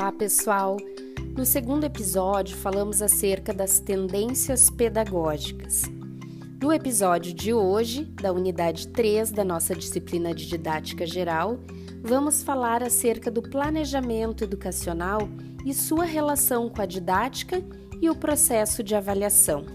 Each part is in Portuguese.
Olá, pessoal! No segundo episódio, falamos acerca das tendências pedagógicas. No episódio de hoje, da unidade 3 da nossa disciplina de didática geral, vamos falar acerca do planejamento educacional e sua relação com a didática e o processo de avaliação.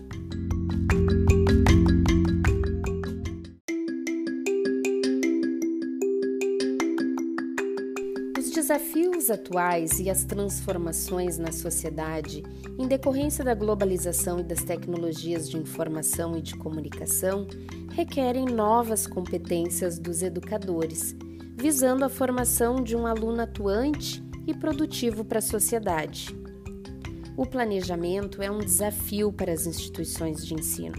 Desafios atuais e as transformações na sociedade, em decorrência da globalização e das tecnologias de informação e de comunicação, requerem novas competências dos educadores, visando a formação de um aluno atuante e produtivo para a sociedade. O planejamento é um desafio para as instituições de ensino.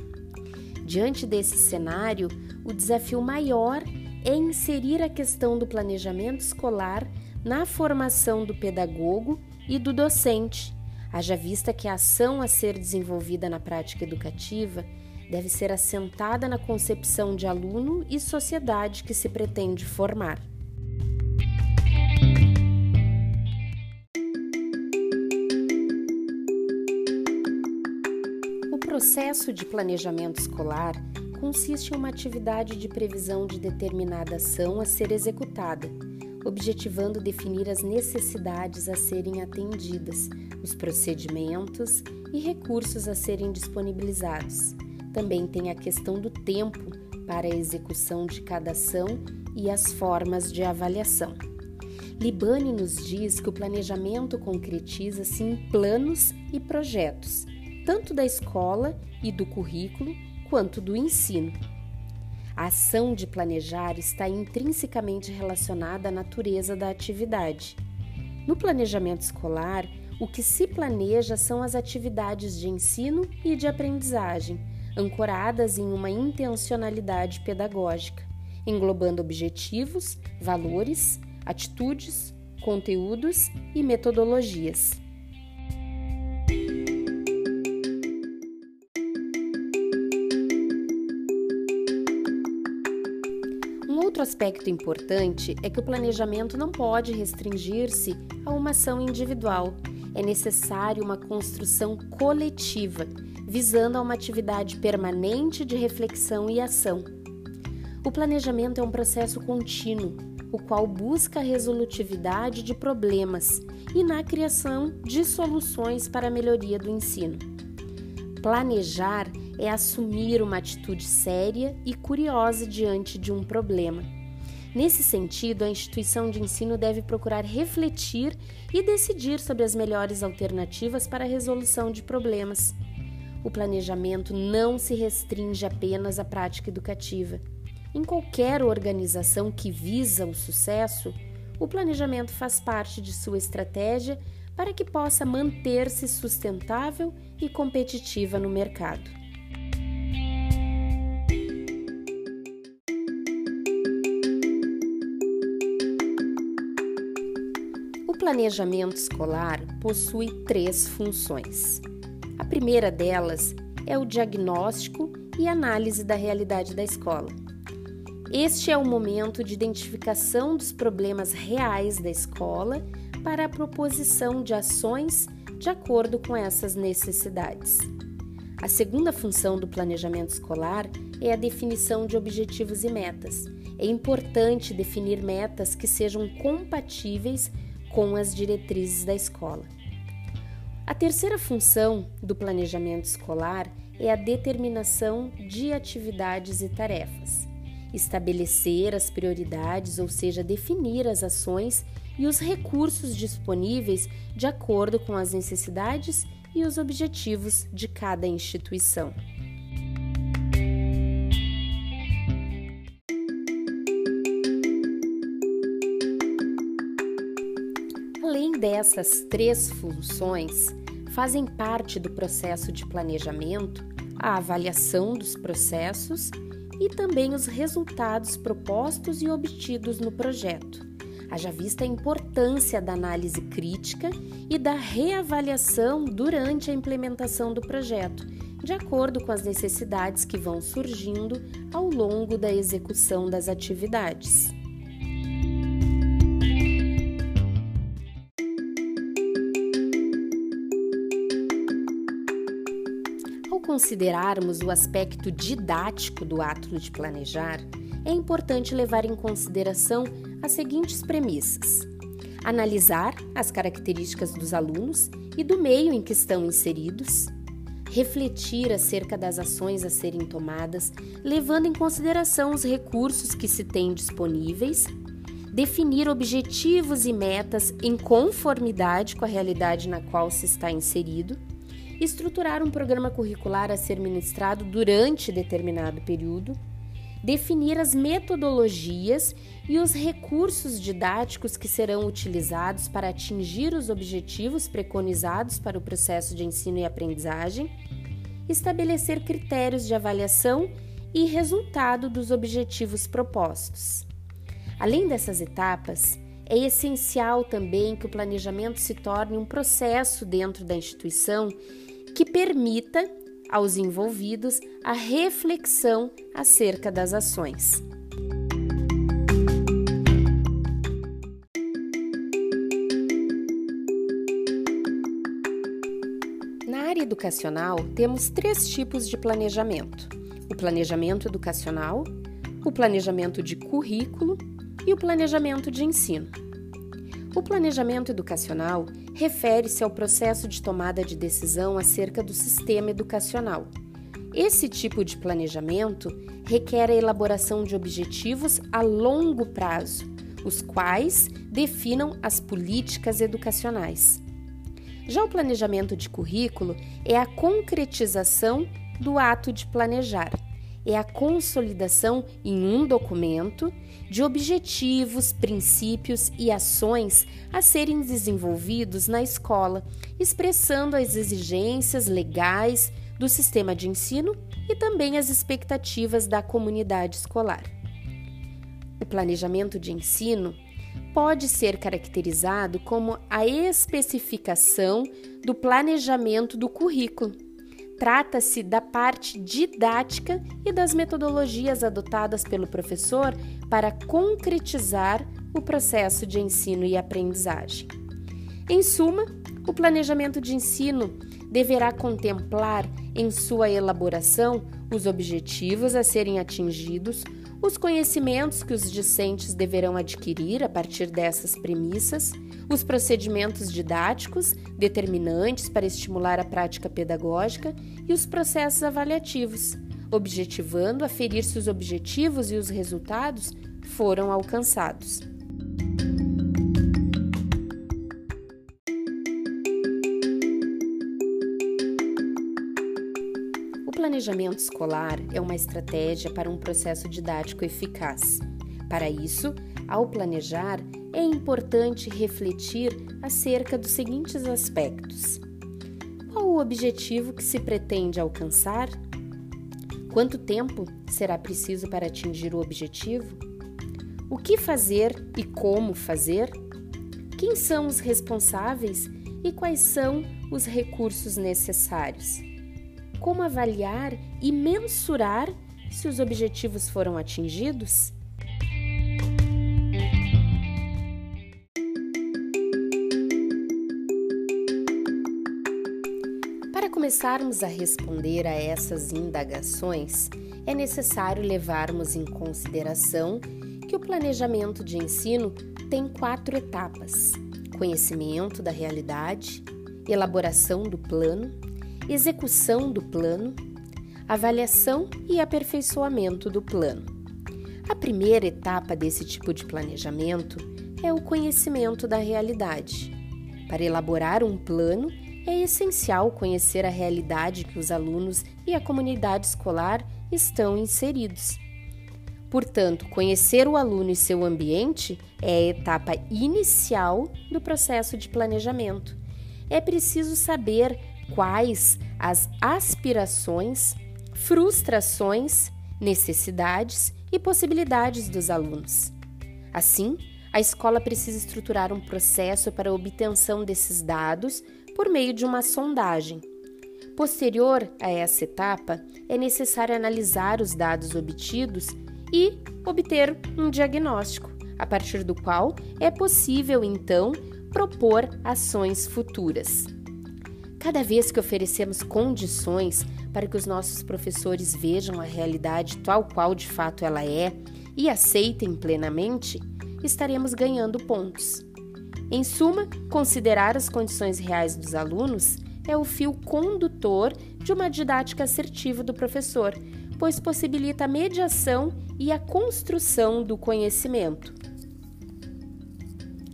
Diante desse cenário, o desafio maior é inserir a questão do planejamento escolar na formação do pedagogo e do docente, haja vista que a ação a ser desenvolvida na prática educativa deve ser assentada na concepção de aluno e sociedade que se pretende formar. O processo de planejamento escolar consiste em uma atividade de previsão de determinada ação a ser executada objetivando definir as necessidades a serem atendidas, os procedimentos e recursos a serem disponibilizados. Também tem a questão do tempo para a execução de cada ação e as formas de avaliação. Libani nos diz que o planejamento concretiza-se em planos e projetos, tanto da escola e do currículo quanto do ensino. A ação de planejar está intrinsecamente relacionada à natureza da atividade. No planejamento escolar, o que se planeja são as atividades de ensino e de aprendizagem, ancoradas em uma intencionalidade pedagógica, englobando objetivos, valores, atitudes, conteúdos e metodologias. Aspecto importante é que o planejamento não pode restringir-se a uma ação individual. É necessário uma construção coletiva, visando a uma atividade permanente de reflexão e ação. O planejamento é um processo contínuo, o qual busca a resolutividade de problemas e na criação de soluções para a melhoria do ensino. Planejar é assumir uma atitude séria e curiosa diante de um problema. Nesse sentido, a instituição de ensino deve procurar refletir e decidir sobre as melhores alternativas para a resolução de problemas. O planejamento não se restringe apenas à prática educativa. Em qualquer organização que visa o sucesso, o planejamento faz parte de sua estratégia para que possa manter-se sustentável e competitiva no mercado. Planejamento escolar possui três funções. A primeira delas é o diagnóstico e análise da realidade da escola. Este é o momento de identificação dos problemas reais da escola para a proposição de ações de acordo com essas necessidades. A segunda função do planejamento escolar é a definição de objetivos e metas. É importante definir metas que sejam compatíveis com as diretrizes da escola. A terceira função do planejamento escolar é a determinação de atividades e tarefas. Estabelecer as prioridades, ou seja, definir as ações e os recursos disponíveis de acordo com as necessidades e os objetivos de cada instituição. Dessas três funções fazem parte do processo de planejamento a avaliação dos processos e também os resultados propostos e obtidos no projeto. Haja vista a importância da análise crítica e da reavaliação durante a implementação do projeto, de acordo com as necessidades que vão surgindo ao longo da execução das atividades. Considerarmos o aspecto didático do ato de planejar, é importante levar em consideração as seguintes premissas: analisar as características dos alunos e do meio em que estão inseridos, refletir acerca das ações a serem tomadas, levando em consideração os recursos que se têm disponíveis, definir objetivos e metas em conformidade com a realidade na qual se está inserido, estruturar um programa curricular a ser ministrado durante determinado período, definir as metodologias e os recursos didáticos que serão utilizados para atingir os objetivos preconizados para o processo de ensino e aprendizagem, estabelecer critérios de avaliação e resultado dos objetivos propostos. Além dessas etapas, é essencial também que o planejamento se torne um processo dentro da instituição que permita aos envolvidos a reflexão acerca das ações. Na área educacional, temos três tipos de planejamento: o planejamento educacional, o planejamento de currículo e o planejamento de ensino. O planejamento educacional refere-se ao processo de tomada de decisão acerca do sistema educacional. Esse tipo de planejamento requer a elaboração de objetivos a longo prazo, os quais definam as políticas educacionais. Já o planejamento de currículo é a concretização do ato de planejar é a consolidação em um documento de objetivos, princípios e ações a serem desenvolvidos na escola, expressando as exigências legais do sistema de ensino e também as expectativas da comunidade escolar. O planejamento de ensino pode ser caracterizado como a especificação do planejamento do currículo Trata-se da parte didática e das metodologias adotadas pelo professor para concretizar o processo de ensino e aprendizagem. Em suma, o planejamento de ensino deverá contemplar em sua elaboração os objetivos a serem atingidos, os conhecimentos que os discentes deverão adquirir a partir dessas premissas, os procedimentos didáticos determinantes para estimular a prática pedagógica e os processos avaliativos, objetivando aferir se os objetivos e os resultados foram alcançados. Planejamento escolar é uma estratégia para um processo didático eficaz. Para isso, ao planejar, é importante refletir acerca dos seguintes aspectos: qual o objetivo que se pretende alcançar? Quanto tempo será preciso para atingir o objetivo? O que fazer e como fazer? Quem são os responsáveis e quais são os recursos necessários? Como avaliar e mensurar se os objetivos foram atingidos? Para começarmos a responder a essas indagações, é necessário levarmos em consideração que o planejamento de ensino tem quatro etapas: conhecimento da realidade, elaboração do plano, execução do plano, avaliação e aperfeiçoamento do plano. A primeira etapa desse tipo de planejamento é o conhecimento da realidade. Para elaborar um plano, é essencial conhecer a realidade que os alunos e a comunidade escolar estão inseridos. Portanto, conhecer o aluno e seu ambiente é a etapa inicial do processo de planejamento. É preciso saber quais as aspirações, frustrações, necessidades e possibilidades dos alunos. Assim, a escola precisa estruturar um processo para a obtenção desses dados por meio de uma sondagem. Posterior a essa etapa, é necessário analisar os dados obtidos e obter um diagnóstico, a partir do qual é possível então propor ações futuras. Cada vez que oferecemos condições para que os nossos professores vejam a realidade tal qual de fato ela é e aceitem plenamente, estaremos ganhando pontos. Em suma, considerar as condições reais dos alunos é o fio condutor de uma didática assertiva do professor, pois possibilita a mediação e a construção do conhecimento.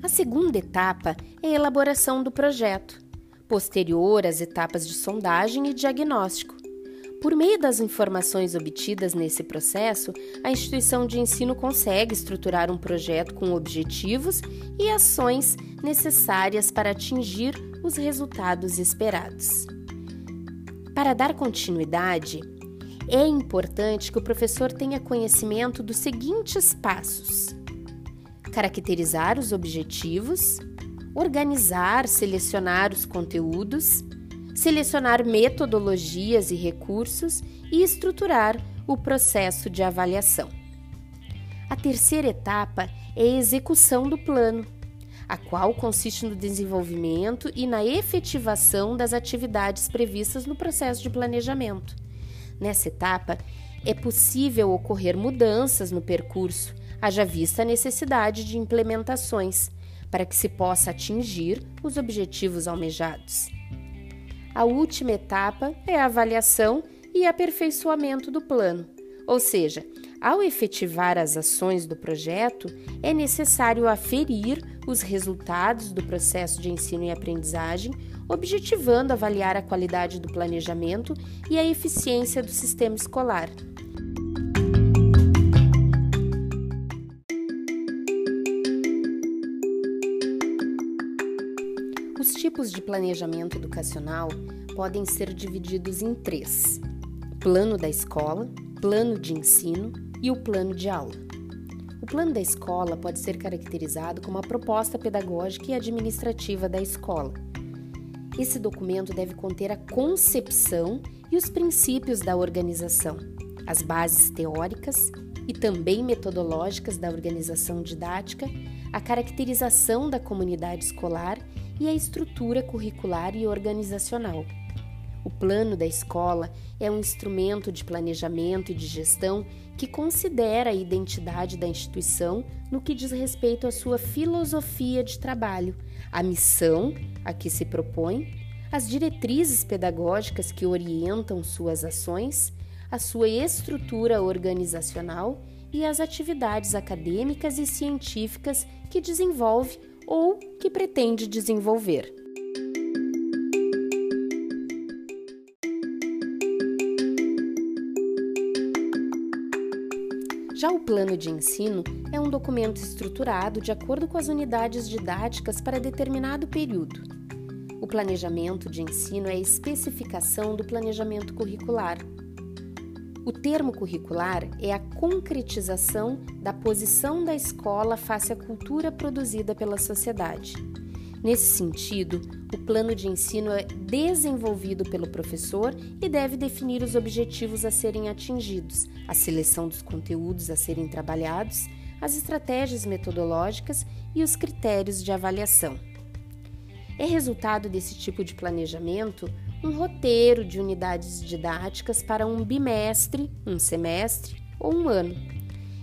A segunda etapa é a elaboração do projeto, posterior às etapas de sondagem e diagnóstico. Por meio das informações obtidas nesse processo, a instituição de ensino consegue estruturar um projeto com objetivos e ações necessárias para atingir os resultados esperados. Para dar continuidade, é importante que o professor tenha conhecimento dos seguintes passos: caracterizar os objetivos, organizar, selecionar os conteúdos, selecionar metodologias e recursos e estruturar o processo de avaliação. A terceira etapa é a execução do plano, a qual consiste no desenvolvimento e na efetivação das atividades previstas no processo de planejamento. Nessa etapa, é possível ocorrer mudanças no percurso, haja vista a necessidade de implementações, para que se possa atingir os objetivos almejados. A última etapa é a avaliação e aperfeiçoamento do plano, ou seja, ao efetivar as ações do projeto, é necessário aferir os resultados do processo de ensino e aprendizagem, objetivando avaliar a qualidade do planejamento e a eficiência do sistema escolar. Tipos de planejamento educacional podem ser divididos em três: plano da escola, plano de ensino e o plano de aula. O plano da escola pode ser caracterizado como a proposta pedagógica e administrativa da escola. Esse documento deve conter a concepção e os princípios da organização, as bases teóricas e também metodológicas da organização didática, a caracterização da comunidade escolar e a estrutura curricular e organizacional. O plano da escola é um instrumento de planejamento e de gestão que considera a identidade da instituição no que diz respeito à sua filosofia de trabalho, a missão a que se propõe, as diretrizes pedagógicas que orientam suas ações, a sua estrutura organizacional e as atividades acadêmicas e científicas que desenvolve ou que pretende desenvolver. Já o plano de ensino é um documento estruturado de acordo com as unidades didáticas para determinado período. O planejamento de ensino é a especificação do planejamento curricular, o termo curricular é a concretização da posição da escola face à cultura produzida pela sociedade. Nesse sentido, o plano de ensino é desenvolvido pelo professor e deve definir os objetivos a serem atingidos, a seleção dos conteúdos a serem trabalhados, as estratégias metodológicas e os critérios de avaliação. É resultado desse tipo de planejamento um roteiro de unidades didáticas para um bimestre, um semestre ou um ano.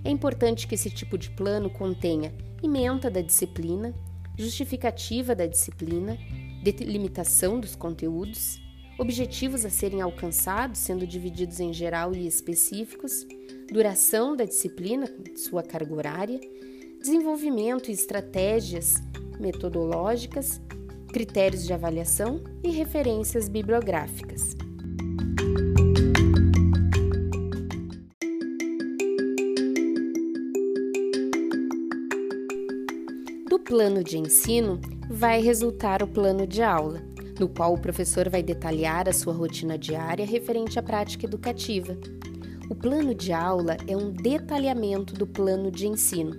É importante que esse tipo de plano contenha ementa da disciplina, justificativa da disciplina, delimitação dos conteúdos, objetivos a serem alcançados, sendo divididos em geral e específicos, duração da disciplina, sua carga horária, desenvolvimento e estratégias metodológicas critérios de avaliação e referências bibliográficas. Do plano de ensino vai resultar o plano de aula, no qual o professor vai detalhar a sua rotina diária referente à prática educativa. O plano de aula é um detalhamento do plano de ensino.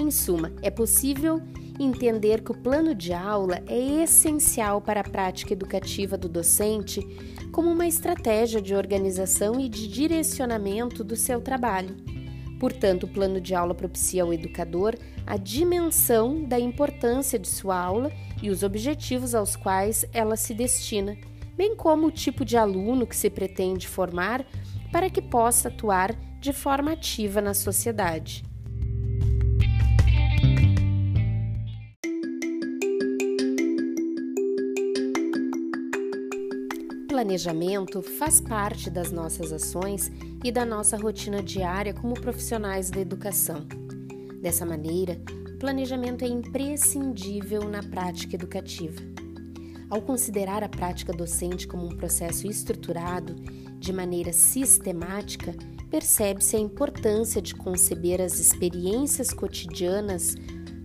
Em suma, é possível entender que o plano de aula é essencial para a prática educativa do docente como uma estratégia de organização e de direcionamento do seu trabalho. Portanto, o plano de aula propicia ao educador a dimensão da importância de sua aula e os objetivos aos quais ela se destina, bem como o tipo de aluno que se pretende formar para que possa atuar de forma ativa na sociedade. Planejamento faz parte das nossas ações e da nossa rotina diária como profissionais da educação. Dessa maneira, o planejamento é imprescindível na prática educativa. Ao considerar a prática docente como um processo estruturado, de maneira sistemática, percebe-se a importância de conceber as experiências cotidianas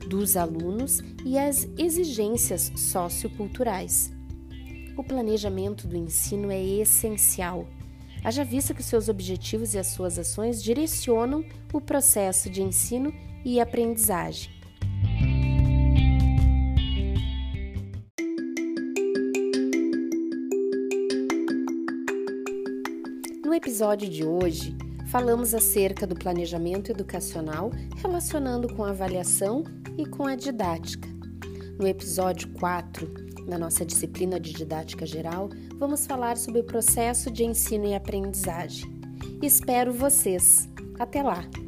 dos alunos e as exigências socioculturais o planejamento do ensino é essencial, haja vista que seus objetivos e as suas ações direcionam o processo de ensino e aprendizagem. No episódio de hoje, falamos acerca do planejamento educacional relacionando com a avaliação e com a didática. No episódio 4, na nossa disciplina de didática geral, vamos falar sobre o processo de ensino e aprendizagem. Espero vocês. Até lá!